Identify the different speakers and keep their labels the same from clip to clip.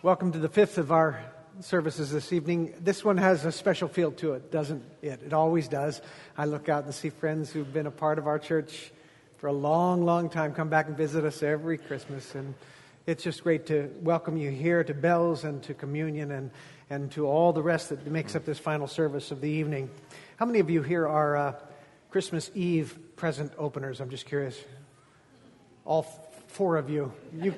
Speaker 1: Welcome to the fifth of our services this evening. This one has a special feel to it, doesn't it? It always does. I look out and see friends who've been a part of our church for a long, long time come back and visit us every Christmas. And it's just great to welcome you here to Bells and to Communion and, and to all the rest that makes up this final service of the evening. How many of you here are uh, Christmas Eve present openers? I'm just curious. All four of you. You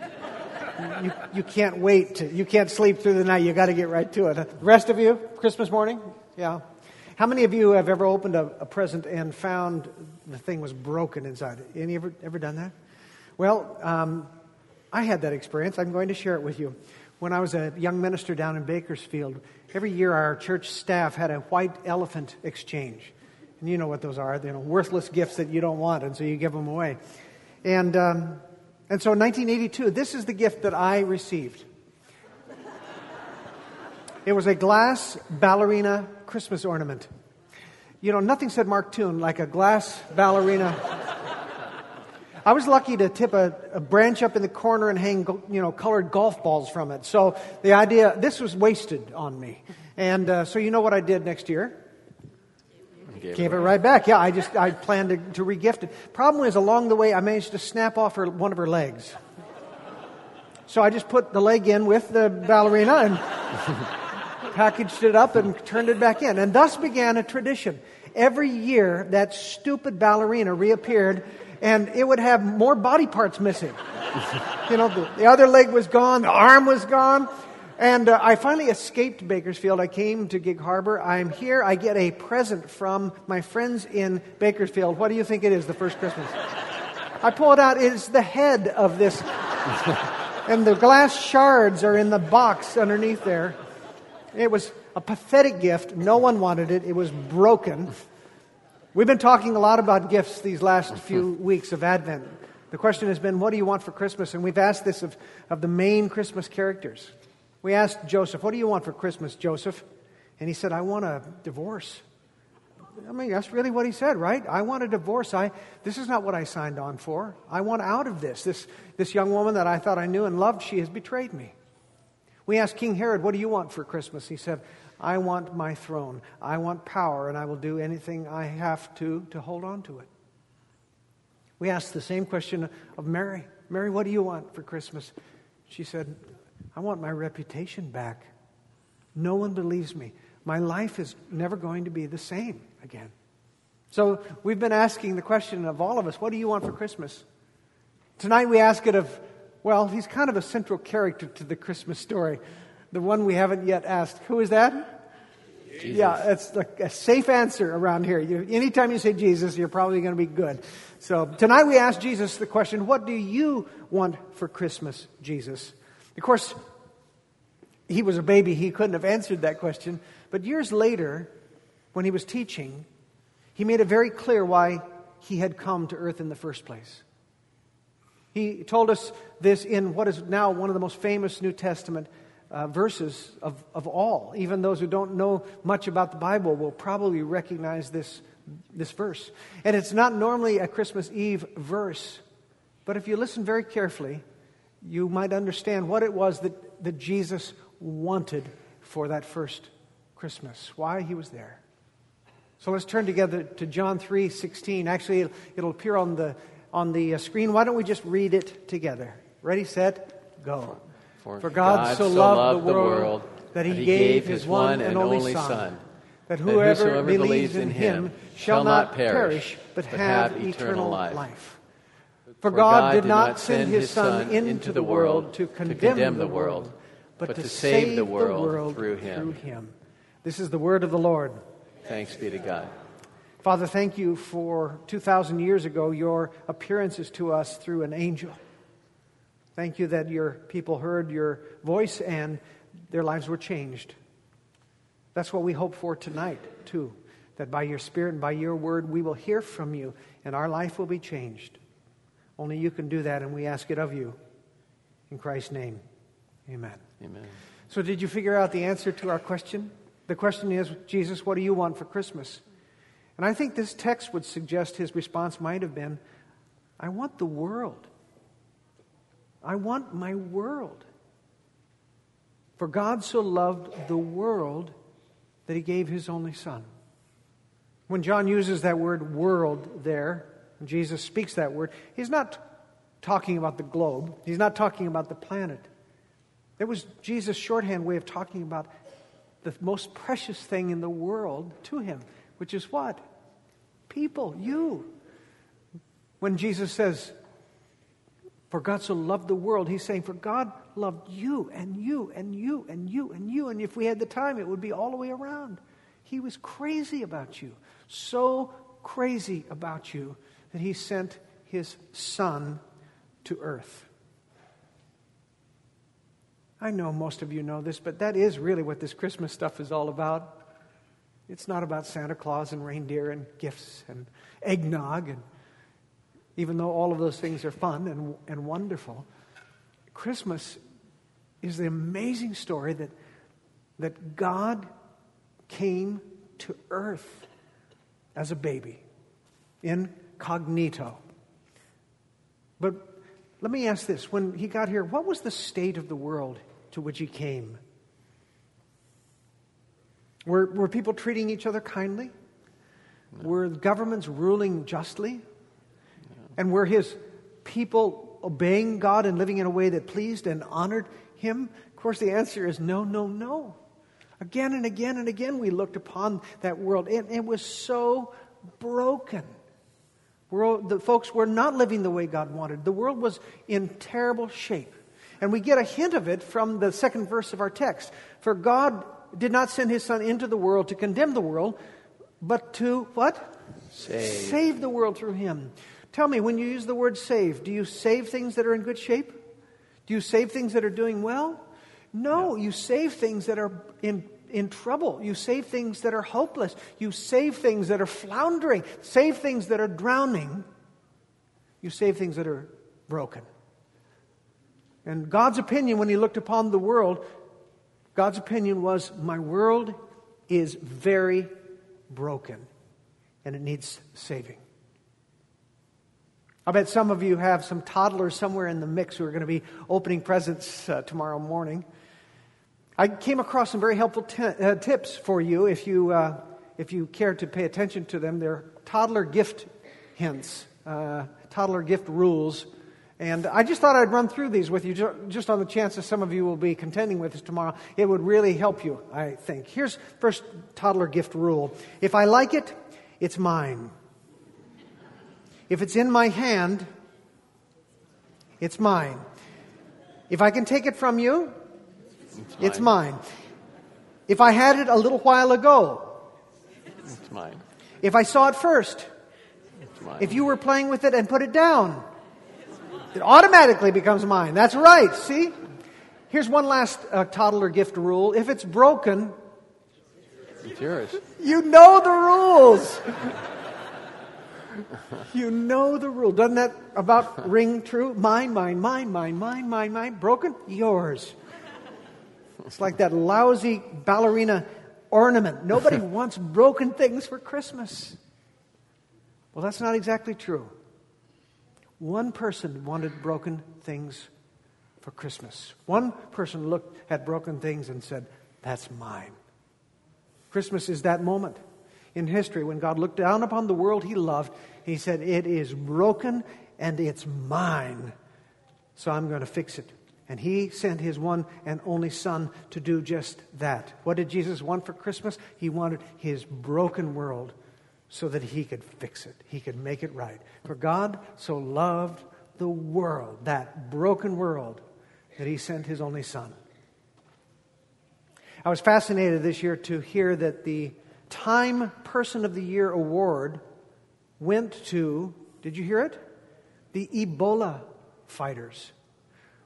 Speaker 1: you, you can't wait. To, you can't sleep through the night. You got to get right to it. The rest of you, Christmas morning? Yeah. How many of you have ever opened a, a present and found the thing was broken inside? Any ever, ever done that? Well, um, I had that experience. I'm going to share it with you. When I was a young minister down in Bakersfield, every year our church staff had a white elephant exchange. And you know what those are. They're worthless gifts that you don't want, and so you give them away. And um, and so in 1982, this is the gift that I received. It was a glass ballerina Christmas ornament. You know, nothing said Mark Toone like a glass ballerina. I was lucky to tip a, a, branch up in the corner and hang, you know, colored golf balls from it. So the idea, this was wasted on me. And uh, so you know what I did next year?
Speaker 2: Gave,
Speaker 1: Gave it, right. it right back. Yeah, I just I planned to, to regift it. Problem is, along the way, I managed to snap off her one of her legs. So I just put the leg in with the ballerina and packaged it up and turned it back in. And thus began a tradition. Every year, that stupid ballerina reappeared, and it would have more body parts missing. you know, the, the other leg was gone, the arm was gone. And uh, I finally escaped Bakersfield. I came to Gig Harbor. I'm here. I get a present from my friends in Bakersfield. What do you think it is, the first Christmas? I pull it out. It's the head of this. and the glass shards are in the box underneath there. It was a pathetic gift. No one wanted it. It was broken. We've been talking a lot about gifts these last few weeks of Advent. The question has been, what do you want for Christmas? And we've asked this of, of the main Christmas characters. We asked Joseph, What do you want for Christmas, Joseph? And he said, I want a divorce. I mean, that's really what he said, right? I want a divorce. I, this is not what I signed on for. I want out of this. this. This young woman that I thought I knew and loved, she has betrayed me. We asked King Herod, What do you want for Christmas? He said, I want my throne. I want power, and I will do anything I have to to hold on to it. We asked the same question of Mary Mary, what do you want for Christmas? She said, I want my reputation back. No one believes me. My life is never going to be the same again. So we've been asking the question of all of us what do you want for Christmas? Tonight we ask it of, well, he's kind of a central character to the Christmas story. The one we haven't yet asked. Who is that?
Speaker 2: Jesus.
Speaker 1: Yeah, it's a safe answer around here. You, anytime you say Jesus, you're probably going to be good. So tonight we ask Jesus the question, what do you want for Christmas, Jesus? Of course, he was a baby, he couldn't have answered that question. But years later, when he was teaching, he made it very clear why he had come to earth in the first place. He told us this in what is now one of the most famous New Testament uh, verses of, of all. Even those who don't know much about the Bible will probably recognize this, this verse. And it's not normally a Christmas Eve verse, but if you listen very carefully, you might understand what it was that, that Jesus wanted for that first Christmas, why he was there. So let's turn together to John 3 16. Actually, it'll, it'll appear on the, on the uh, screen. Why don't we just read it together? Ready, set, go.
Speaker 2: For,
Speaker 1: for God,
Speaker 2: God,
Speaker 1: so loved, the, world, that he, gave his one and only Son, that whoever, believes in him shall not perish, but have eternal life. For God did not send his Son into the world to condemn the world, but to save the world through him. This is the word of the Lord.
Speaker 2: Thanks be to God.
Speaker 1: Father, thank you for 2,000 years ago, your appearances to us through an angel. Thank you that your people heard your voice and their lives were changed. That's what we hope for tonight, too. That by your Spirit and by your word, we will hear from you and our life will be changed. Only you can do that, and we ask it of you. In Christ's name, amen.
Speaker 2: Amen.
Speaker 1: So, did you figure out the answer to our question? The question is, Jesus, what do you want for Christmas? And I think this text would suggest his response might have been, I want the world. I want my world. For God so loved the world that he gave his only Son. When John uses that word world there, when Jesus speaks that word, he's not talking about the globe, he's not talking about the planet. It was Jesus' shorthand way of talking about the most precious thing in the world to him, which is what? People, you. When Jesus says, For God so loved the world, he's saying, For God loved you and you and you and you and you. And if we had the time, it would be all the way around. He was crazy about you, so crazy about you that he sent his son to earth. I know most of you know this, but that is really what this Christmas stuff is all about. It's not about Santa Claus and reindeer and gifts and eggnog, and even though all of those things are fun and, and wonderful, Christmas is the amazing story that, that God came to earth as a baby, incognito. But let me ask this when he got here, what was the state of the world to which he came? Were, were people treating each other kindly? No. Were governments ruling justly? No. And were his people obeying God and living in a way that pleased and honored him? Of course, the answer is no, no, no. Again and again and again, we looked upon that world. and it was so broken. World, the folks were not living the way God wanted. The world was in terrible shape. And we get a hint of it from the second verse of our text. For God did not send his Son into the world to condemn the world, but to what?
Speaker 2: Save.
Speaker 1: Save the world through him. Tell me, when you use the word save, do you save things that are in good shape? Do you save things that are doing well? No, no. you save things that are in, in trouble. You save things that are hopeless. You save things that are floundering. Save things that are drowning. You save things that are broken. And God's opinion when He looked upon the world, God's opinion was, My world is very broken and it needs saving. I bet some of you have some toddlers somewhere in the mix who are going to be opening presents uh, tomorrow morning. I came across some very helpful t- uh, tips for you if you, uh, if you care to pay attention to them. They're toddler gift hints, uh, toddler gift rules. And I just thought I'd run through these with you just on the chance that some of you will be contending with us tomorrow. It would really help you, I think. Here's first toddler gift rule. If I like it, it's mine. If it's in my hand, it's mine. If I can take it from you, it's mine. It's mine. If I had it a little while ago,
Speaker 2: it's mine.
Speaker 1: If I saw it first,
Speaker 2: it's mine.
Speaker 1: If you were playing with it and put it down, it automatically becomes mine. That's right. See? Here's one last uh, toddler gift rule. If it's broken,
Speaker 2: it's yours.
Speaker 1: You know the rules. you know the rule. Doesn't that about ring true? Mine, mine, mine, mine, mine, mine, mine. Broken? Yours. It's like that lousy ballerina ornament. Nobody wants broken things for Christmas. Well, that's not exactly true. One person wanted broken things for Christmas. One person looked at broken things and said, That's mine. Christmas is that moment in history when God looked down upon the world he loved. He said, It is broken and it's mine. So I'm going to fix it. And he sent his one and only Son to do just that. What did Jesus want for Christmas? He wanted his broken world so that he could fix it, he could make it right. For God so loved the world, that broken world, that he sent his only Son. I was fascinated this year to hear that the Time Person of the Year award went to, did you hear it? The Ebola fighters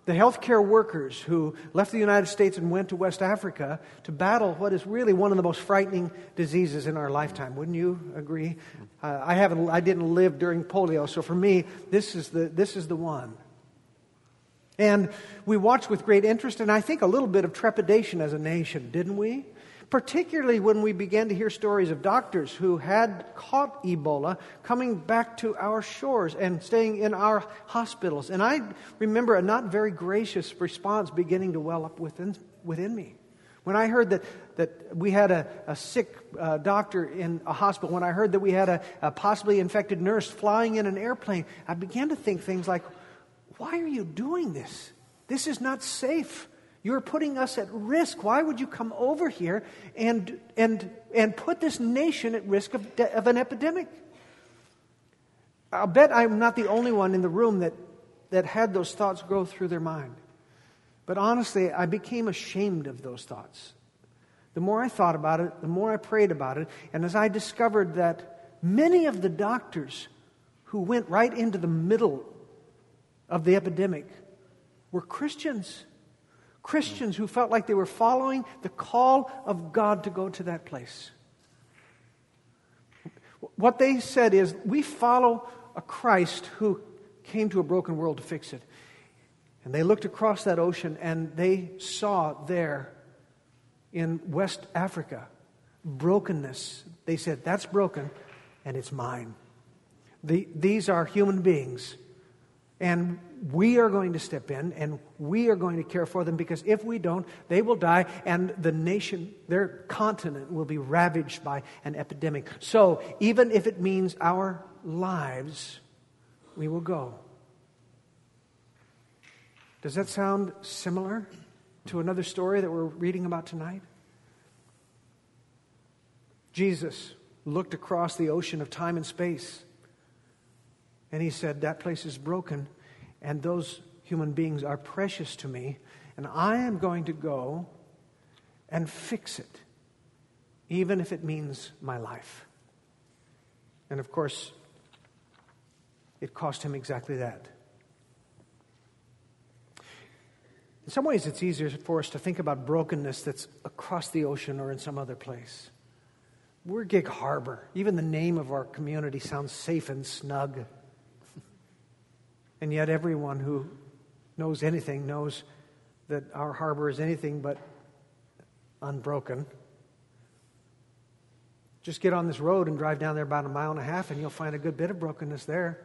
Speaker 1: the healthcare workers who left the United States and went to West Africa to battle what is really one of the most frightening diseases in our lifetime. Wouldn't you agree? Uh, I haven't, I didn't live during polio, so for me, this is the, this is the one. And we watched with great interest and I think a little bit of trepidation as a nation, didn't we? Particularly when we began to hear stories of doctors who had caught Ebola coming back to our shores and staying in our hospitals. And I remember a not very gracious response beginning to well up within within me. When I heard that, that we had a, a sick uh, doctor in a hospital, when I heard that we had a, a possibly infected nurse flying in an airplane, I began to think things like, why are you doing this? This is not safe. You're putting us at risk. Why would you come over here and, and, and put this nation at risk of, de- of an epidemic? I'll bet I'm not the only one in the room that, that had those thoughts go through their mind. But honestly, I became ashamed of those thoughts. The more I thought about it, the more I prayed about it, and as I discovered that many of the doctors who went right into the middle of the epidemic were Christians. Christians who felt like they were following the call of God to go to that place. What they said is, we follow a Christ who came to a broken world to fix it. And they looked across that ocean and they saw there in West Africa brokenness. They said, That's broken and it's mine. The, these are human beings. And we are going to step in and we are going to care for them because if we don't, they will die and the nation, their continent, will be ravaged by an epidemic. So, even if it means our lives, we will go. Does that sound similar to another story that we're reading about tonight? Jesus looked across the ocean of time and space and he said, That place is broken, and those human beings are precious to me, and I am going to go and fix it, even if it means my life. And of course, it cost him exactly that. In some ways, it's easier for us to think about brokenness that's across the ocean or in some other place. We're Gig Harbor. Even the name of our community sounds safe and snug. And yet, everyone who knows anything knows that our harbor is anything but unbroken. Just get on this road and drive down there about a mile and a half, and you'll find a good bit of brokenness there.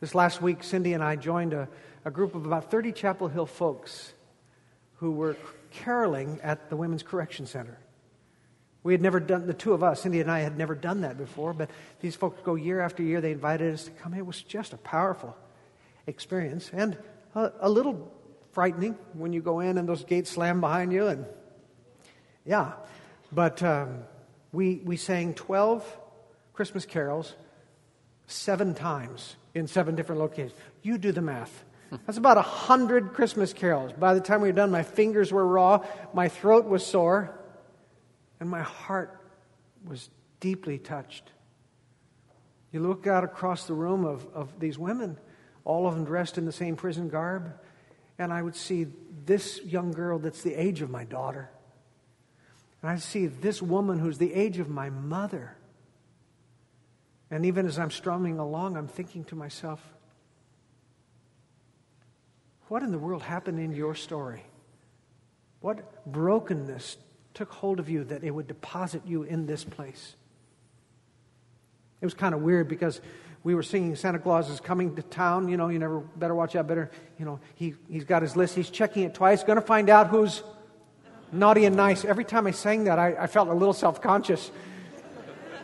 Speaker 1: This last week, Cindy and I joined a, a group of about 30 Chapel Hill folks who were caroling at the Women's Correction Center. We had never done, the two of us, Cindy and I, had never done that before, but these folks go year after year. They invited us to come. It was just a powerful experience and a, a little frightening when you go in and those gates slam behind you. And yeah, but um, we, we sang 12 Christmas carols seven times in seven different locations. You do the math. That's about a hundred Christmas carols. By the time we were done, my fingers were raw, my throat was sore, and my heart was deeply touched. You look out across the room of, of these women, all of them dressed in the same prison garb, and I would see this young girl that's the age of my daughter. And I see this woman who's the age of my mother. And even as I'm strumming along, I'm thinking to myself, what in the world happened in your story? What brokenness took hold of you that it would deposit you in this place? It was kind of weird because we were singing Santa Claus is coming to town. You know, you never better watch out. Better, you know, he, he's got his list. He's checking it twice. Going to find out who's naughty and nice. Every time I sang that, I, I felt a little self conscious.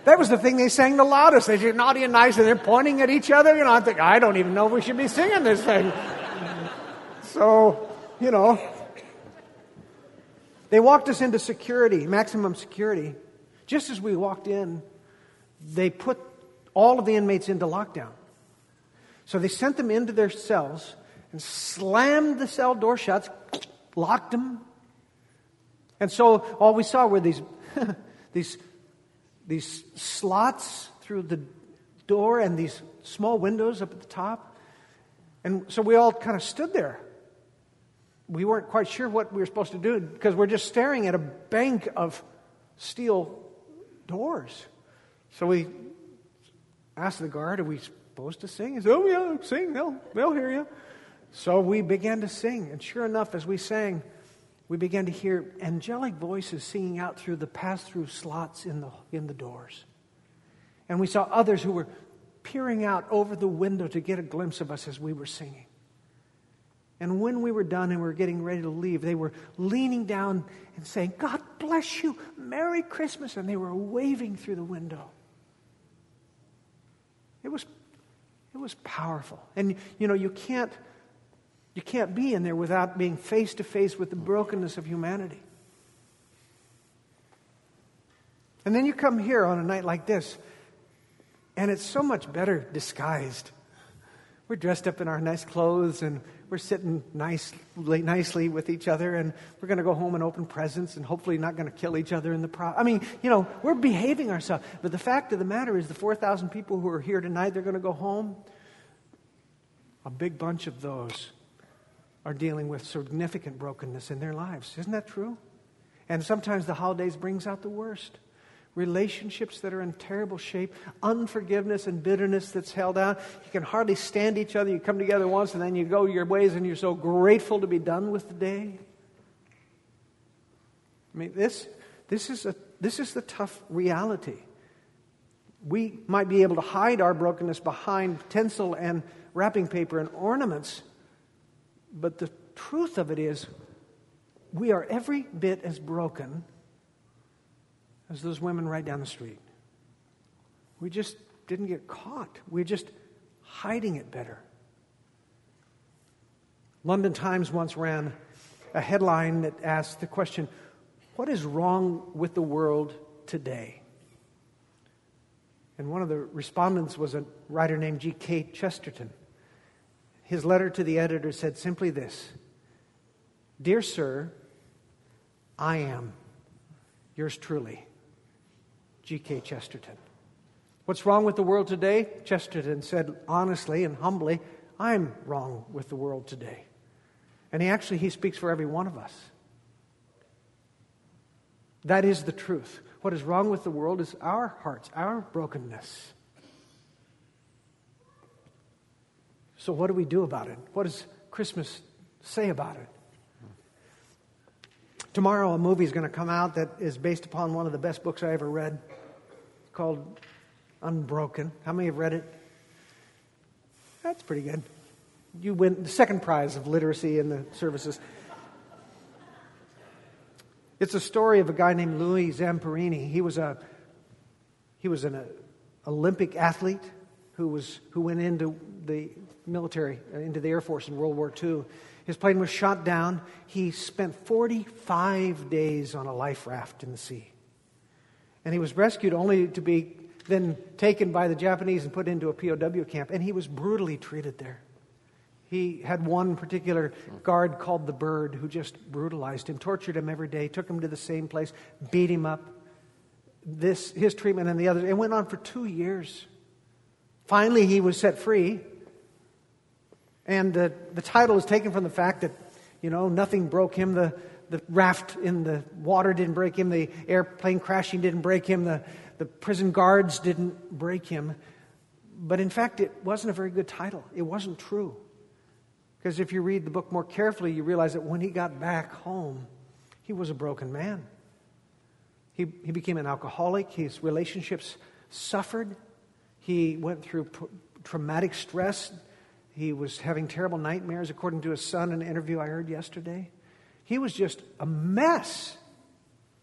Speaker 1: That was the thing they sang the loudest. They said naughty and nice, and they're pointing at each other. You know, I think I don't even know if we should be singing this thing. So, you know, they walked us into security, maximum security. Just as we walked in, they put all of the inmates into lockdown. So they sent them into their cells and slammed the cell door shut, locked them. And so all we saw were these, these, these slots through the door and these small windows up at the top. And so we all kind of stood there we weren't quite sure what we were supposed to do because we're just staring at a bank of steel doors. So we asked the guard, Are we supposed to sing? He said, Oh, yeah, sing. They'll, they'll hear you. So we began to sing. And sure enough, as we sang, we began to hear angelic voices singing out through the pass through slots in the, in the doors. And we saw others who were peering out over the window to get a glimpse of us as we were singing. And when we were done and we were getting ready to leave, they were leaning down and saying, God bless you, Merry Christmas. And they were waving through the window. It was, it was powerful. And, you know, you can't, you can't be in there without being face to face with the brokenness of humanity. And then you come here on a night like this, and it's so much better disguised. We're dressed up in our nice clothes and we're sitting nicely, nicely with each other and we're going to go home and open presents and hopefully not going to kill each other in the process. I mean, you know, we're behaving ourselves. But the fact of the matter is the 4,000 people who are here tonight, they're going to go home. A big bunch of those are dealing with significant brokenness in their lives. Isn't that true? And sometimes the holidays brings out the worst relationships that are in terrible shape, unforgiveness and bitterness that's held out. You can hardly stand each other. You come together once and then you go your ways and you're so grateful to be done with the day. I mean, this, this, is, a, this is the tough reality. We might be able to hide our brokenness behind tinsel and wrapping paper and ornaments, but the truth of it is, we are every bit as broken as those women right down the street. We just didn't get caught. We're just hiding it better. London Times once ran a headline that asked the question What is wrong with the world today? And one of the respondents was a writer named G.K. Chesterton. His letter to the editor said simply this Dear Sir, I am yours truly. G.K. Chesterton. What's wrong with the world today? Chesterton said honestly and humbly, I'm wrong with the world today. And he actually he speaks for every one of us. That is the truth. What is wrong with the world is our hearts, our brokenness. So what do we do about it? What does Christmas say about it? Tomorrow, a movie is going to come out that is based upon one of the best books I ever read called Unbroken. How many have read it? That's pretty good. You win the second prize of literacy in the services. It's a story of a guy named Louis Zamperini. He was a he was an uh, Olympic athlete who was who went into the military, uh, into the Air Force in World War II. His plane was shot down. He spent 45 days on a life raft in the sea. And he was rescued only to be then taken by the Japanese and put into a POW camp. And he was brutally treated there. He had one particular guard called the Bird who just brutalized him, tortured him every day, took him to the same place, beat him up. This, his treatment and the others. It went on for two years. Finally, he was set free. And uh, the title is taken from the fact that, you know, nothing broke him. The, the raft in the water didn't break him. The airplane crashing didn't break him. The, the prison guards didn't break him. But in fact, it wasn't a very good title. It wasn't true. Because if you read the book more carefully, you realize that when he got back home, he was a broken man. He, he became an alcoholic. His relationships suffered. He went through pr- traumatic stress. He was having terrible nightmares, according to his son in an interview I heard yesterday. He was just a mess.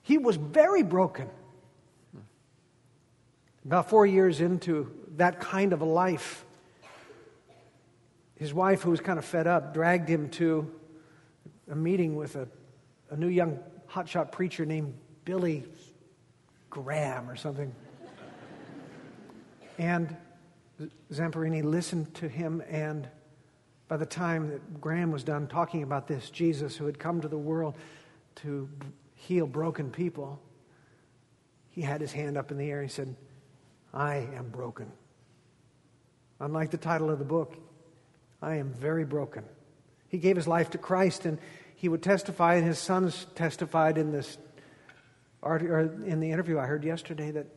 Speaker 1: He was very broken. About four years into that kind of a life, his wife, who was kind of fed up, dragged him to a meeting with a, a new young hotshot preacher named Billy Graham or something. and Zamperini listened to him and by the time that Graham was done talking about this Jesus who had come to the world to heal broken people, he had his hand up in the air and he said, I am broken. Unlike the title of the book, I am very broken. He gave his life to Christ and he would testify, and his sons testified in this in the interview I heard yesterday that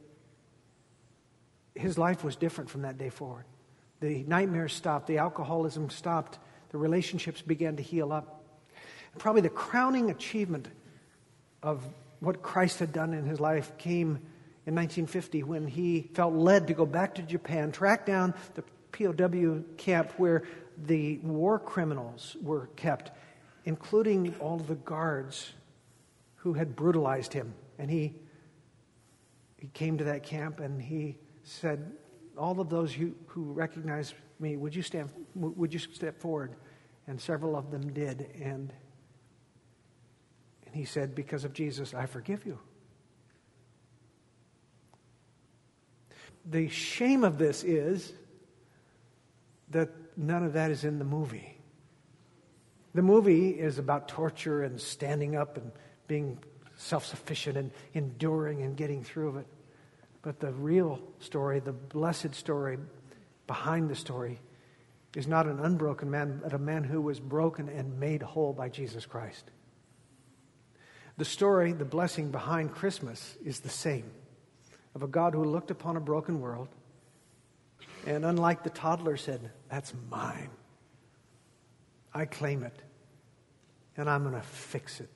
Speaker 1: his life was different from that day forward. The nightmares stopped, the alcoholism stopped, the relationships began to heal up. Probably the crowning achievement of what Christ had done in his life came in 1950 when he felt led to go back to Japan, track down the POW camp where the war criminals were kept, including all the guards who had brutalized him. And he, he came to that camp and he said, All of those who, who recognize me, would you, stand, would you step forward? And several of them did. And, and he said, Because of Jesus, I forgive you. The shame of this is that none of that is in the movie. The movie is about torture and standing up and being self sufficient and enduring and getting through it. But the real story, the blessed story behind the story, is not an unbroken man, but a man who was broken and made whole by Jesus Christ. The story, the blessing behind Christmas is the same of a God who looked upon a broken world and, unlike the toddler, said, That's mine. I claim it, and I'm going to fix it.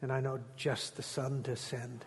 Speaker 1: And I know just the Son to send.